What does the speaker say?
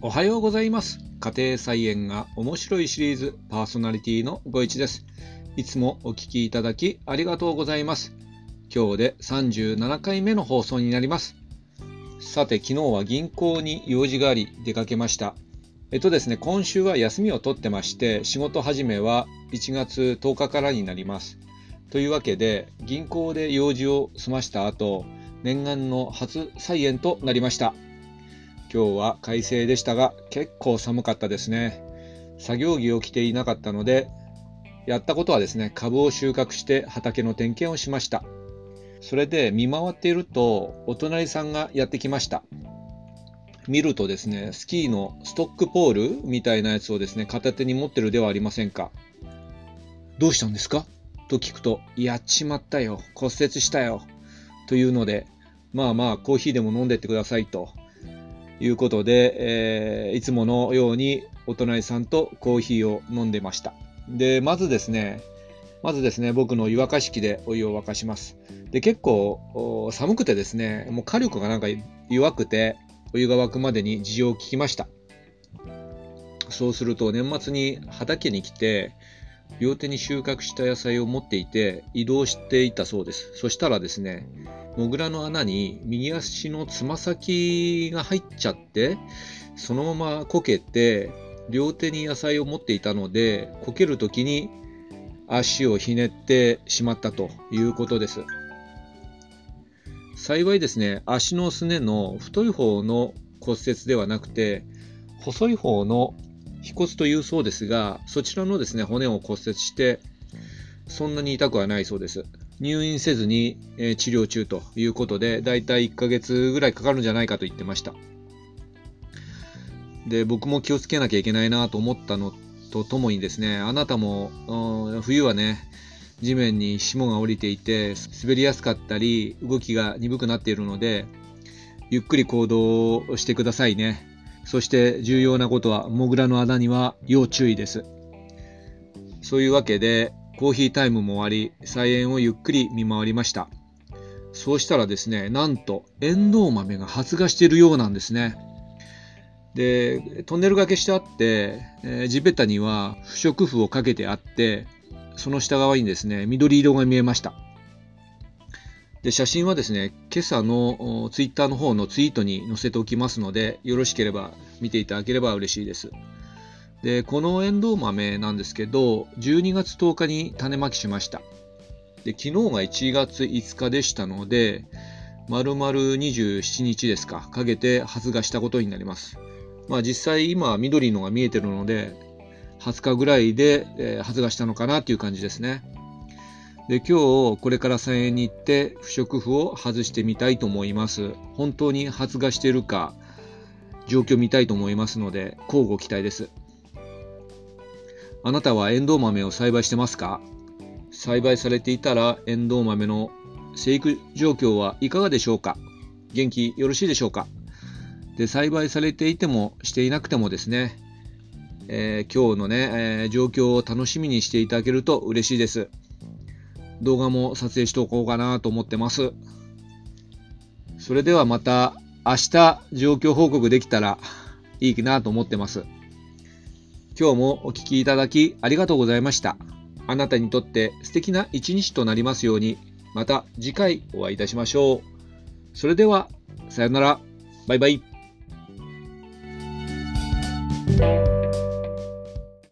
おはようございます。家庭菜園が面白いシリーズパーソナリティのご一です。いつもお聞きいただきありがとうございます。今日で37回目の放送になります。さて昨日は銀行に用事があり出かけました。えっとですね今週は休みを取ってまして仕事始めは1月10日からになります。というわけで銀行で用事を済ました後念願の初菜園となりました。今日は快晴でしたが結構寒かったですね。作業着を着ていなかったので、やったことはですね、株を収穫して畑の点検をしました。それで見回っていると、お隣さんがやってきました。見るとですね、スキーのストックポールみたいなやつをですね、片手に持ってるではありませんか。どうしたんですか？と聞くと、やっちまったよ、骨折したよ、というので、まあまあコーヒーでも飲んでってくださいということで、えー、いつものようにお隣さんとコーヒーを飲んでました。で、まずですね、まずですね、僕の湯沸かし器でお湯を沸かします。で、結構寒くてですね、もう火力がなんか弱くて、お湯が沸くまでに事情を聞きました。そうすると年末に畑に来て、両手に収穫した野菜を持っていて移動していたそうです。そしたらですね、モグラの穴に右足のつま先が入っちゃって、そのままこけて、両手に野菜を持っていたので、こける時に足をひねってしまったということです。幸いですね、足のすねの太い方の骨折ではなくて、細い方の腓骨というそうですが、そちらのですね、骨を骨折して、そんなに痛くはないそうです。入院せずに、え、治療中ということで、だいたい1ヶ月ぐらいかかるんじゃないかと言ってました。で、僕も気をつけなきゃいけないなと思ったのとともにですね、あなたも、冬はね、地面に霜が降りていて、滑りやすかったり、動きが鈍くなっているので、ゆっくり行動してくださいね。そして重要なことは、モグラの穴には要注意です。そういうわけで、コーヒータイムも終わり、菜園をゆっくり見回りました。そうしたらですね、なんと、エンドウ豆が発芽しているようなんですね。で、トンネル掛けしてあって、えー、地べたには不織布をかけてあって、その下側にですね、緑色が見えました。で写真はですね、今朝のツイッターの方のツイートに載せておきますので、よろしければ見ていただければ嬉しいです。で、このエンドウ豆なんですけど、12月10日に種まきしました。で、昨日が1月5日でしたので、丸々27日ですか、かけて発芽したことになります。まあ実際今緑のが見えてるので、20日ぐらいで、発芽したのかなっていう感じですね。で今日これから菜園に行って不織布を外してみたいと思います。本当に発芽してるか状況見たいと思いますので交互期待です。あなたはエンドウ豆を栽培してますか？栽培されていたらエンドウ豆の生育状況はいかがでしょうか？元気よろしいでしょうか？で栽培されていてもしていなくてもですね、えー、今日のね、えー、状況を楽しみにしていただけると嬉しいです。動画も撮影しておこうかなと思ってます。それではまた明日状況報告できたらいいなと思ってます。今日もお聴きいただきありがとうございました。あなたにとって素敵な一日となりますように、また次回お会いいたしましょう。それでは、さよなら。バイバイ。